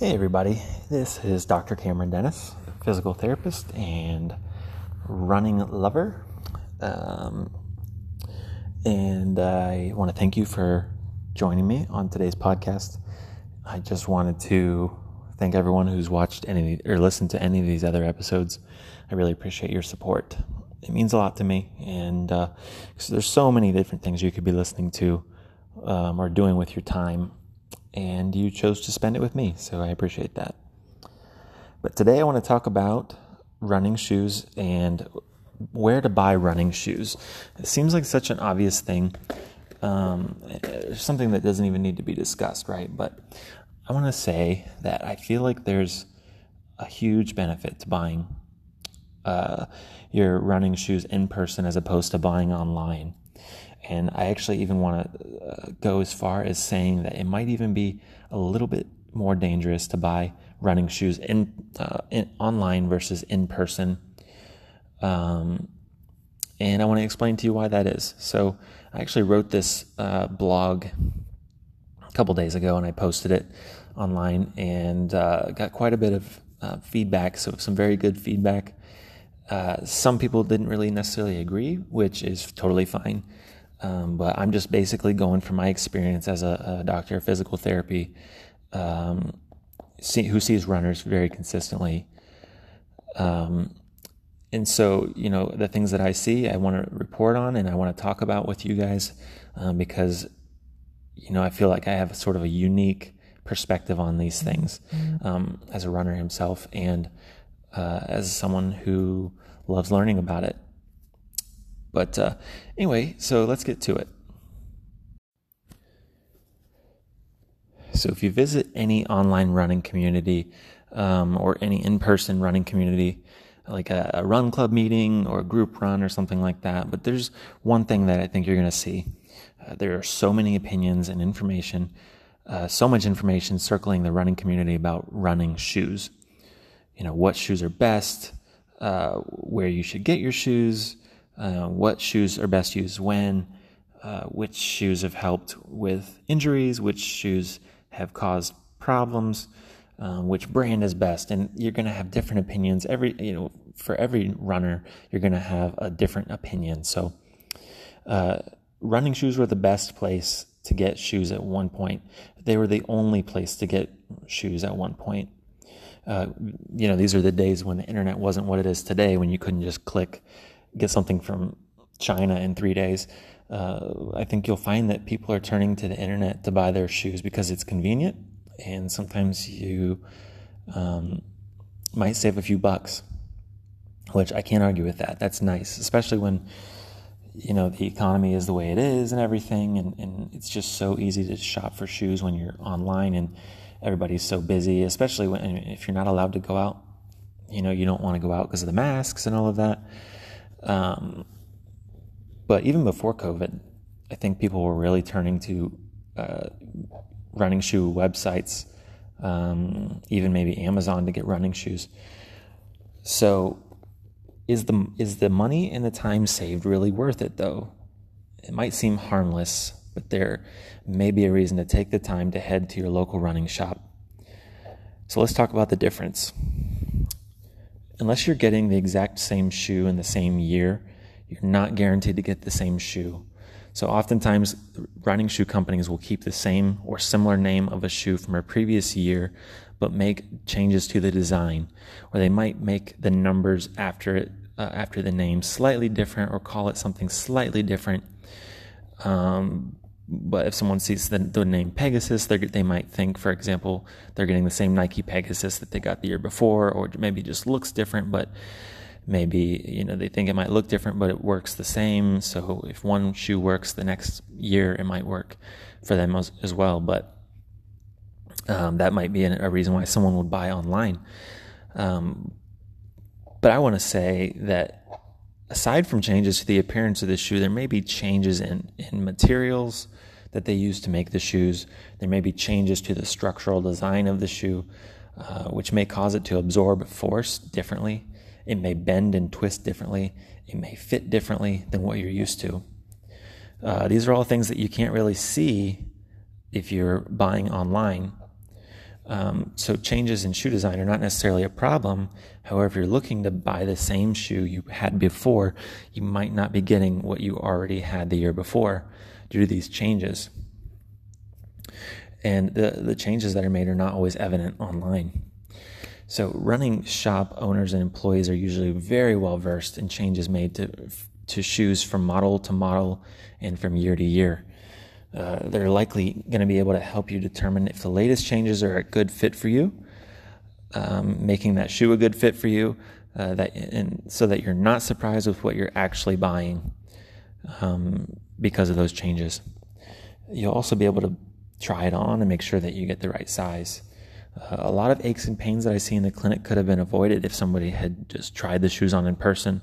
Hey, everybody. This is Dr. Cameron Dennis, physical therapist and running lover. Um, and I want to thank you for joining me on today's podcast. I just wanted to thank everyone who's watched any or listened to any of these other episodes. I really appreciate your support. It means a lot to me, and uh, there's so many different things you could be listening to um, or doing with your time and you chose to spend it with me, so I appreciate that. But today I want to talk about running shoes and where to buy running shoes. It seems like such an obvious thing, um, something that doesn't even need to be discussed, right? But I want to say that I feel like there's a huge benefit to buying uh, your running shoes in person as opposed to buying online. And I actually even want to uh, go as far as saying that it might even be a little bit more dangerous to buy running shoes in, uh, in online versus in person. Um, and I want to explain to you why that is. So I actually wrote this uh, blog a couple days ago, and I posted it online, and uh, got quite a bit of uh, feedback. So some very good feedback. Uh, some people didn't really necessarily agree, which is totally fine. Um, but I'm just basically going from my experience as a, a doctor of physical therapy, um, see, who sees runners very consistently. Um, and so, you know, the things that I see, I want to report on and I want to talk about with you guys um, because, you know, I feel like I have sort of a unique perspective on these things um, as a runner himself and uh, as someone who loves learning about it. But uh, anyway, so let's get to it. So if you visit any online running community um, or any in person running community, like a, a, run club meeting or a group run or something like that, but there's one thing that I think you're going to see. Uh, there are so many opinions and information, uh, so much information circling the running community about running shoes. You know, what shoes are best, uh, where you should get your shoes, uh, what shoes are best used when, uh, which shoes have helped with injuries, which shoes have caused problems, uh, which brand is best, and you're going to have different opinions. Every you know, for every runner, you're going to have a different opinion. So, uh, running shoes were the best place to get shoes at one point. They were the only place to get shoes at one point. Uh, you know, these are the days when the internet wasn't what it is today, when you couldn't just click get something from China in three days. Uh, I think you'll find that people are turning to the internet to buy their shoes because it's convenient, and sometimes you um, might save a few bucks, which I can't argue with that. That's nice, especially when you know the economy is the way it is and everything, and, and it's just so easy to shop for shoes when you're online and everybody's so busy, especially when if you're not allowed to go out. You know, you don't want to go out because of the masks and all of that. Um, but even before COVID, I think people were really turning to uh, running shoe websites, um, even maybe Amazon to get running shoes. So, is the is the money and the time saved really worth it? Though it might seem harmless, but there may be a reason to take the time to head to your local running shop. So let's talk about the difference unless you're getting the exact same shoe in the same year, you're not guaranteed to get the same shoe. So oftentimes, running shoe companies will keep the same or similar name of a shoe from a previous year, but make changes to the design, or they might make the numbers after it, uh, after the name slightly different, or call it something slightly different. Um, but if someone sees the, the name Pegasus, they might think, for example, they're getting the same Nike Pegasus that they got the year before, or maybe just looks different, but maybe you know they think it might look different, but it works the same. So if one shoe works the next year, it might work for them as, as well. But um, that might be a reason why someone would buy online. Um, but I want to say that aside from changes to the appearance of the shoe, there may be changes in, in materials that they use to make the shoes. There may be changes to the structural design of the shoe, uh, which may cause it to absorb force differently. It may bend and twist differently. It may fit differently than what you're used to. Uh, these are all things that you can't really see if you're buying online. Um, so changes in shoe design are not necessarily a problem. However, if you're looking to buy the same shoe you had before, you might not be getting what you already had the year before due to these changes. And the, the changes that are made are not always evident online. So, running shop owners and employees are usually very well versed in changes made to, to shoes from model to model and from year to year. Uh, they're likely going to be able to help you determine if the latest changes are a good fit for you, um, making that shoe a good fit for you, uh, that and so that you're not surprised with what you're actually buying um, because of those changes. You'll also be able to try it on and make sure that you get the right size. Uh, a lot of aches and pains that I see in the clinic could have been avoided if somebody had just tried the shoes on in person.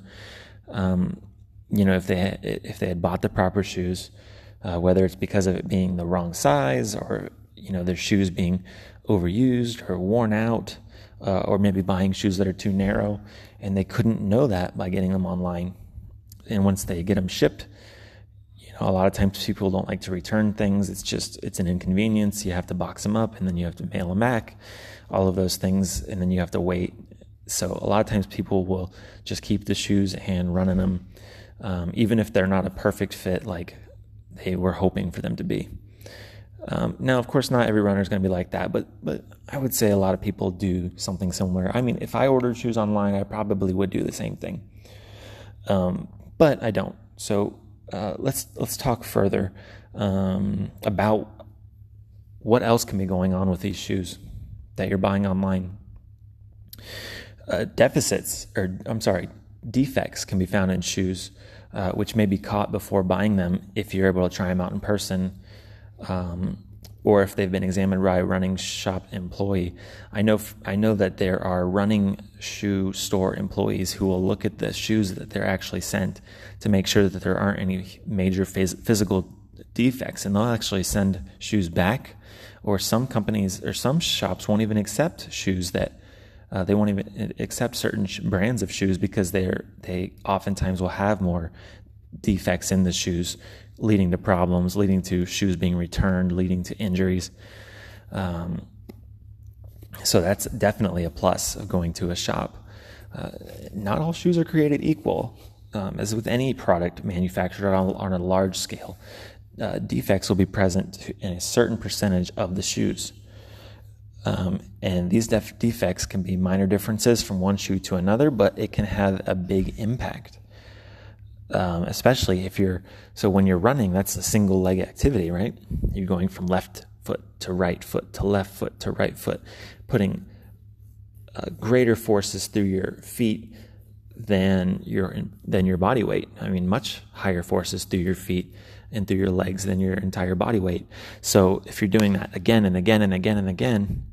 Um, you know, if they had, if they had bought the proper shoes, uh, whether it's because of it being the wrong size or you know their shoes being overused or worn out, uh, or maybe buying shoes that are too narrow, and they couldn't know that by getting them online. And once they get them shipped, you know, a lot of times people don't like to return things. It's just it's an inconvenience. You have to box them up, and then you have to mail them back, all of those things, and then you have to wait. So a lot of times people will just keep the shoes and run in them um, even if they're not a perfect fit like they were hoping for them to be. Um, now, of course, not every runner is going to be like that, but but I would say a lot of people do something similar. I mean, if I ordered shoes online, I probably would do the same thing, um, but I don't. So uh, let's let's talk further um, about what else can be going on with these shoes that you're buying online. Uh, deficits, or I'm sorry, defects can be found in shoes, uh, which may be caught before buying them if you're able to try them out in person, um, or if they've been examined by a running shop employee. I know I know that there are running shoe store employees who will look at the shoes that they're actually sent to make sure that there aren't any major phys- physical defects, and they'll actually send shoes back. Or some companies or some shops won't even accept shoes that uh, they won't even accept certain sh- brands of shoes because they're they oftentimes will have more defects in the shoes, leading to problems, leading to shoes being returned, leading to injuries. Um, so that's definitely a plus of going to a shop. Uh, not all shoes are created equal. Um, as with any product manufactured on, on a large scale, uh, defects will be present in a certain percentage of the shoes. Um, and these def- defects can be minor differences from one shoe to another, but it can have a big impact. Um, especially if you're so when you're running, that's a single leg activity, right? You're going from left foot to right foot to left foot to right foot, putting uh, greater forces through your feet than your than your body weight. I mean, much higher forces through your feet and through your legs than your entire body weight. So if you're doing that again and again and again and again,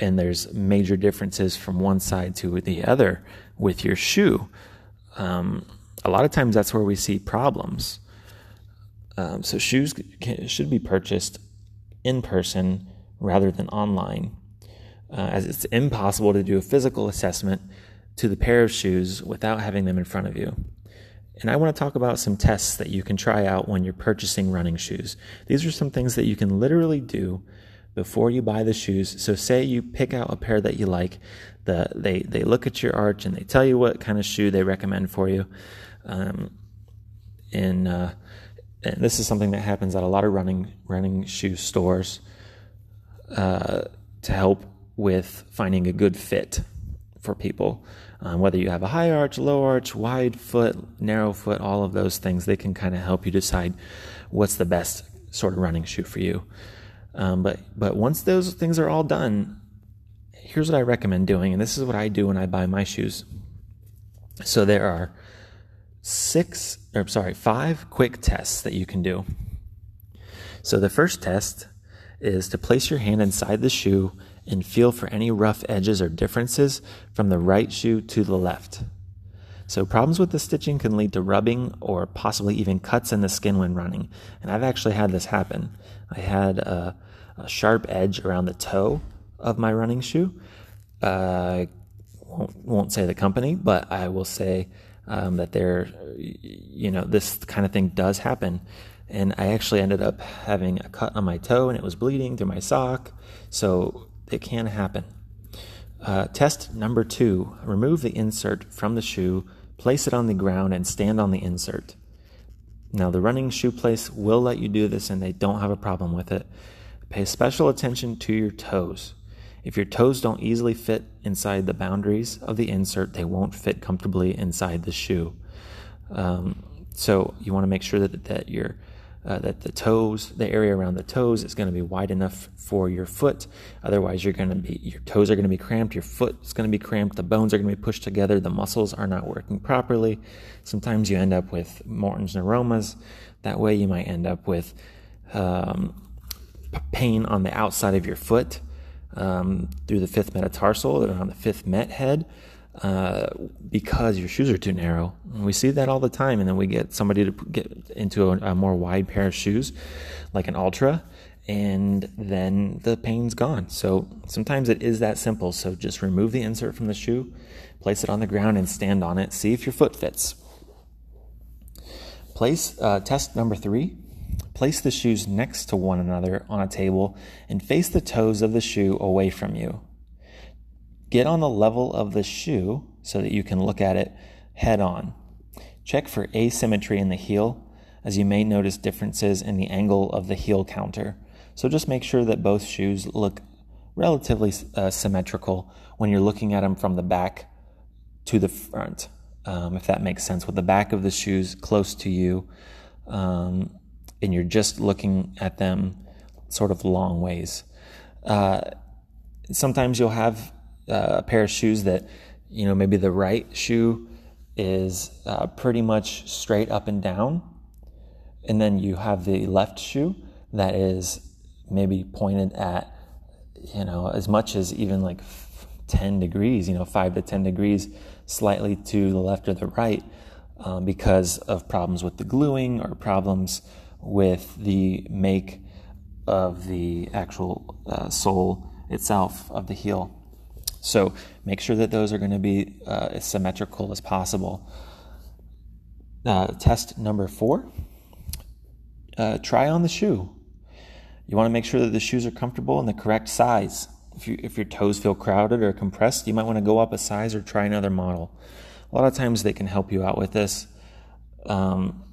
and there's major differences from one side to the other with your shoe, um, a lot of times that's where we see problems. Um, so shoes can, should be purchased in person rather than online, uh, as it's impossible to do a physical assessment to the pair of shoes without having them in front of you. And I want to talk about some tests that you can try out when you're purchasing running shoes. These are some things that you can literally do before you buy the shoes. So say you pick out a pair that you like, the they they look at your arch and they tell you what kind of shoe they recommend for you. Um, and, uh, and this is something that happens at a lot of running running shoe stores uh, to help with finding a good fit for people. Um, whether you have a high arch, low arch, wide foot, narrow foot, all of those things, they can kind of help you decide what's the best sort of running shoe for you. Um, but but once those things are all done, here's what I recommend doing, and this is what I do when I buy my shoes. So there are six, or sorry, five quick tests that you can do. So the first test is to place your hand inside the shoe and feel for any rough edges or differences from the right shoe to the left. So, problems with the stitching can lead to rubbing or possibly even cuts in the skin when running. And I've actually had this happen. I had a, a sharp edge around the toe of my running shoe. Uh, won't, won't, say the company, but I will say um, that there, you know, this kind of thing does happen. And I actually ended up having a cut on my toe and it was bleeding through my sock. So it can happen. Uh, test number two remove the insert from the shoe, place it on the ground, and stand on the insert. Now, the running shoe place will let you do this and they don't have a problem with it. Pay special attention to your toes. If your toes don't easily fit inside the boundaries of the insert, they won't fit comfortably inside the shoe. Um, so you want to make sure that that your uh, that the toes, the area around the toes, is going to be wide enough for your foot. Otherwise, you're going to be your toes are going to be cramped, your foot is going to be cramped, the bones are going to be pushed together, the muscles are not working properly. Sometimes you end up with Morton's neuromas. That way, you might end up with um, pain on the outside of your foot um, through the fifth metatarsal or on the fifth met head uh, because your shoes are too narrow. And we see that all the time, and then we get somebody to get into a, a more wide pair of shoes, like an Altra, and then the pain's gone. So sometimes it is that simple. So just remove the insert from the shoe, place it on the ground, and stand on it. See if your foot fits. Place uh, test number three. Place the shoes next to one another on a table and face the toes of the shoe away from you. Get on the level of the shoe so that you can look at it head on. Check for asymmetry in the heel, as you may notice differences in the angle of the heel counter. So just make sure that both shoes look relatively uh, symmetrical when you're looking at them from the back to the front, um, if that makes sense, with the back of the shoes close to you. Um, and you're just looking at them sort of long ways. Uh, sometimes you'll have uh, a pair of shoes that, you know, maybe the right shoe is uh, pretty much straight up and down, and then you have the left shoe that is maybe pointed at, you know, as much as even like 10 degrees, you know, 5 to 10 degrees slightly to the left or the right um, because of problems with the gluing or problems with the make of the actual uh, sole itself of the heel. So make sure that those are going to be uh, as symmetrical as possible. Uh, test number four uh, try on the shoe. You want to make sure that the shoes are comfortable and the correct size. If, you, if your toes feel crowded or compressed, you might want to go up a size or try another model. A lot of times they can help you out with this. Um,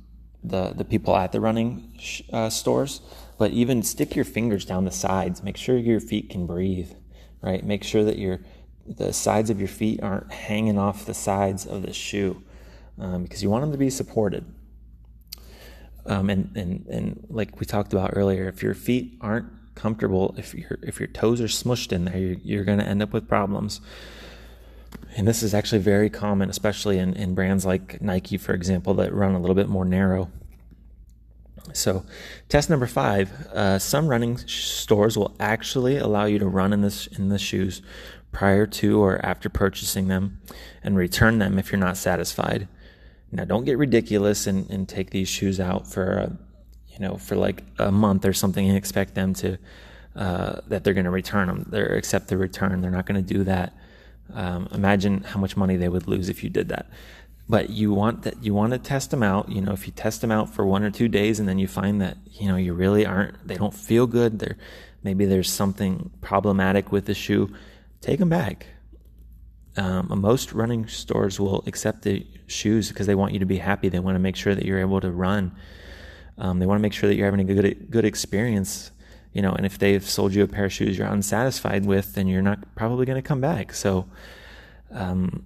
the the people at the running sh- uh, stores, but even stick your fingers down the sides. Make sure your feet can breathe, right? Make sure that your the sides of your feet aren't hanging off the sides of the shoe, um, because you want them to be supported. Um, and and and like we talked about earlier, if your feet aren't comfortable, if your if your toes are smushed in there, you're, you're going to end up with problems. And this is actually very common, especially in, in brands like Nike, for example, that run a little bit more narrow. So, test number five: uh, some running stores will actually allow you to run in this in the shoes prior to or after purchasing them, and return them if you're not satisfied. Now, don't get ridiculous and, and take these shoes out for a, you know for like a month or something and expect them to uh, that they're going to return them. They're accept the return. They're not going to do that. Um, imagine how much money they would lose if you did that. But you want that you want to test them out. You know, if you test them out for one or two days and then you find that you know you really aren't, they don't feel good. There, maybe there's something problematic with the shoe. Take them back. Um, most running stores will accept the shoes because they want you to be happy. They want to make sure that you're able to run. Um, they want to make sure that you're having a good good experience you know, and if they've sold you a pair of shoes you're unsatisfied with, then you're not probably going to come back. So, um,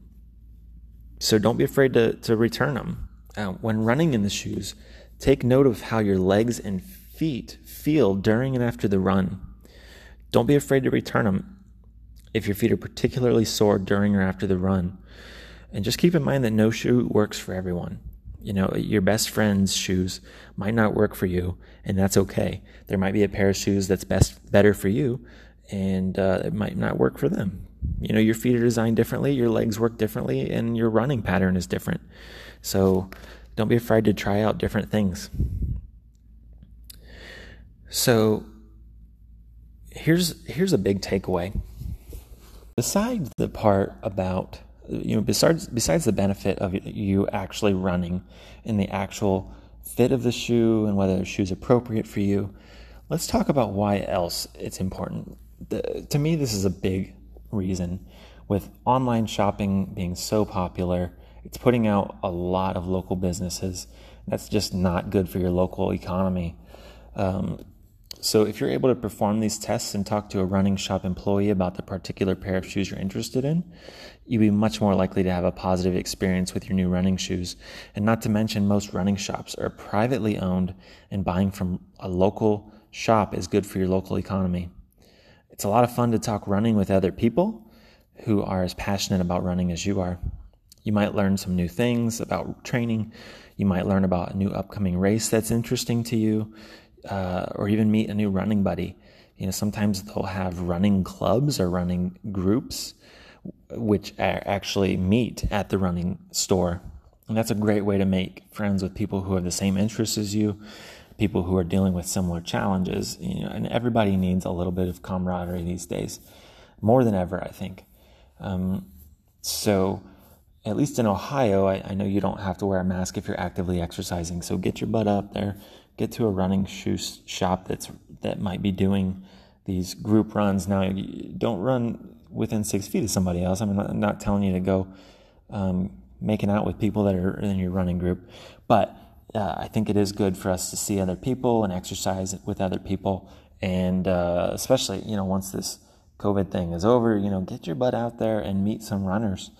so don't be afraid to, to return them. Uh, when running in the shoes, take note of how your legs and feet feel during and after the run. Don't be afraid to return them if your feet are particularly sore during or after the run. And just keep in mind that no shoe works for everyone. You know, your best friend's shoes might not work for you, and that's okay. There might be a pair of shoes that's best better for you, and uh, it might not work for them. You know, your feet are designed differently, your legs work differently, and your running pattern is different. So, don't be afraid to try out different things. So, here's here's a big takeaway. Besides the part about you know besides besides the benefit of you actually running in the actual fit of the shoe and whether the shoe is appropriate for you let's talk about why else it's important the, to me, this is a big reason. With online shopping being so popular, it's putting out a lot of local businesses. That's just not good for your local economy. Um, so, if you're able to perform these tests and talk to a running shop employee about the particular pair of shoes you're interested in, you'd be much more likely to have a positive experience with your new running shoes. And not to mention, most running shops are privately owned, and buying from a local shop is good for your local economy. It's a lot of fun to talk running with other people who are as passionate about running as you are. You might learn some new things about training. You might learn about a new upcoming race that's interesting to you, uh, or even meet a new running buddy. You know, sometimes they'll have running clubs or running groups, which actually meet at the running store. And that's a great way to make friends with people who have the same interests as you, people who are dealing with similar challenges. You know, and everybody needs a little bit of camaraderie these days, more than ever, I think. Um, so, at least in Ohio, I, I, know you don't have to wear a mask if you're actively exercising. So get your butt up there, get to a running shoe shop that's that might be doing these group runs. Now, don't run within six feet of somebody else. I mean, I'm not telling you to go um, making out with people that are in your running group, but uh, I think it is good for us to see other people and exercise with other people, and uh, especially you know once this COVID thing is over, you know, get your butt out there and meet some runners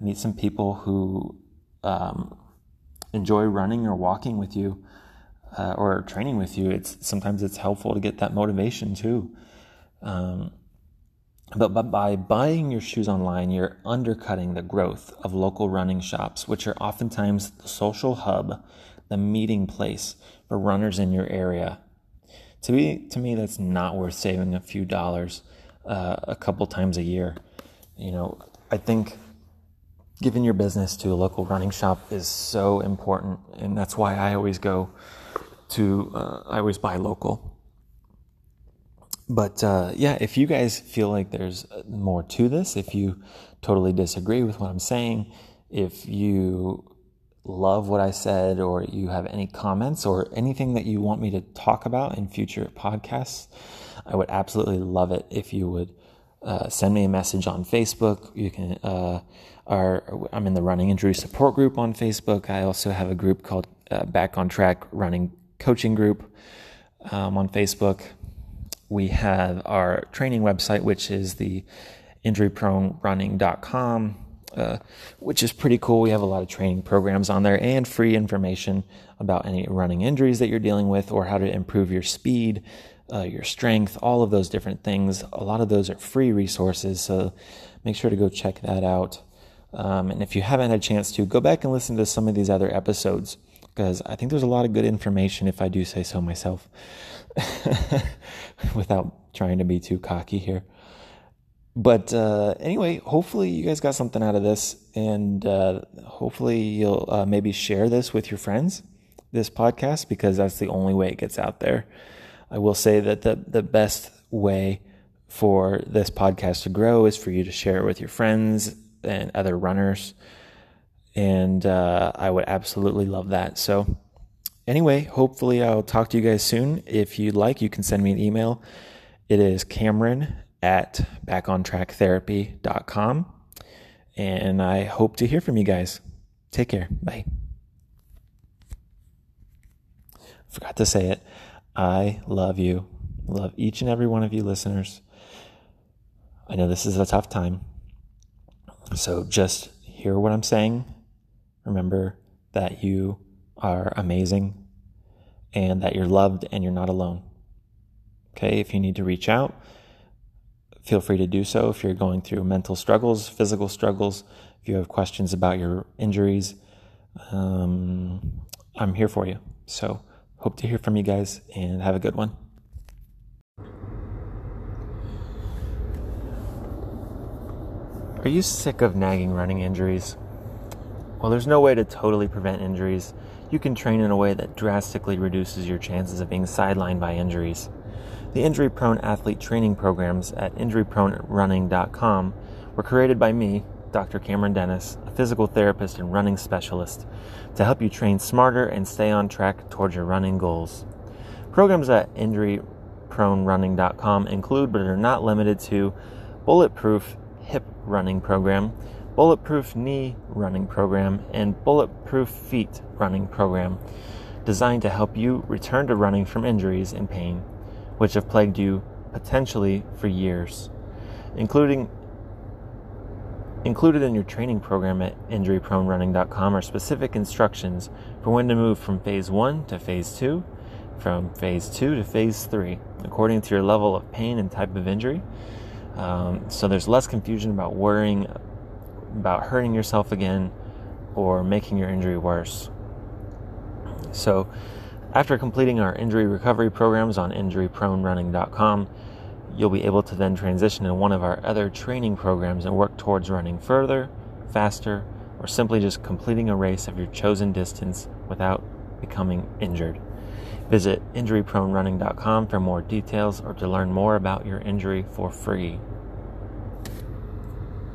meet some people who um, enjoy running or walking with you uh, or training with you. It's sometimes it's helpful to get that motivation too. Um, but, by buying your shoes online, you're undercutting the growth of local running shops, which are oftentimes the social hub, the meeting place for runners in your area. To me, to me, that's not worth saving a few dollars uh, a couple times a year. You know, I think giving your business to a local running shop is so important, and that's why I always go to. Uh, I always buy local. But uh, yeah, if you guys feel like there's more to this, if you totally disagree with what I'm saying, if you love what I said, or you have any comments or anything that you want me to talk about in future podcasts, I would absolutely love it if you would uh, send me a message on Facebook. You can. Uh, our, I'm in the running injury support group on Facebook. I also have a group called uh, Back on Track Running Coaching Group um, on Facebook. We have our training website, which is the injurypronerunning.com, uh, which is pretty cool. We have a lot of training programs on there and free information about any running injuries that you're dealing with or how to improve your speed, uh, your strength, all of those different things. A lot of those are free resources, so make sure to go check that out. Um, and if you haven't had a chance to, go back and listen to some of these other episodes because I think there's a lot of good information if I do say so myself without trying to be too cocky here. But uh, anyway, hopefully you guys got something out of this, and uh, hopefully you'll uh, maybe share this with your friends, this podcast, because that's the only way it gets out there. I will say that the, the best way for this podcast to grow is for you to share it with your friends and other runners. And uh, I would absolutely love that. So, anyway, hopefully, I'll talk to you guys soon. If you'd like, you can send me an email. It is Cameron at backontracktherapy.com. And I hope to hear from you guys. Take care. Bye. Forgot to say it. I love you. Love each and every one of you listeners. I know this is a tough time. So just hear what I'm saying. Remember that you are amazing and that you're loved and you're not alone. Okay, if you need to reach out, feel free to do so. If you're going through mental struggles, physical struggles, if you have questions about your injuries, um, I'm here for you. So, hope to hear from you guys and have a good one. Are you sick of nagging running injuries? Well, there's no way to totally prevent injuries. You can train in a way that drastically reduces your chances of being sidelined by injuries. The injury prone athlete training programs at injurypronerunning.com were created by me, Dr. Cameron Dennis, a physical therapist and running specialist, to help you train smarter and stay on track towards your running goals. Programs at Injury injurypronerunning.com include but are not limited to bulletproof hip running program, bulletproof knee running program, and bulletproof feet running program designed to help you return to running from injuries and pain which have plagued you potentially for years, including Included in your training program at injurypronerunning.com are specific instructions for when to move from phase 1 to phase 2, from phase 2 to phase 3, according to your level of pain and type of injury. Um, so there's less confusion about worrying about hurting yourself again or making your injury worse. So, after completing our injury recovery programs on injurypronerunning.com, you'll be able to then transition in one of our other training programs and work towards running further, faster, or simply just completing a race of your chosen distance without becoming injured. Visit injurypronerunning.com for more details or to learn more about your injury for free.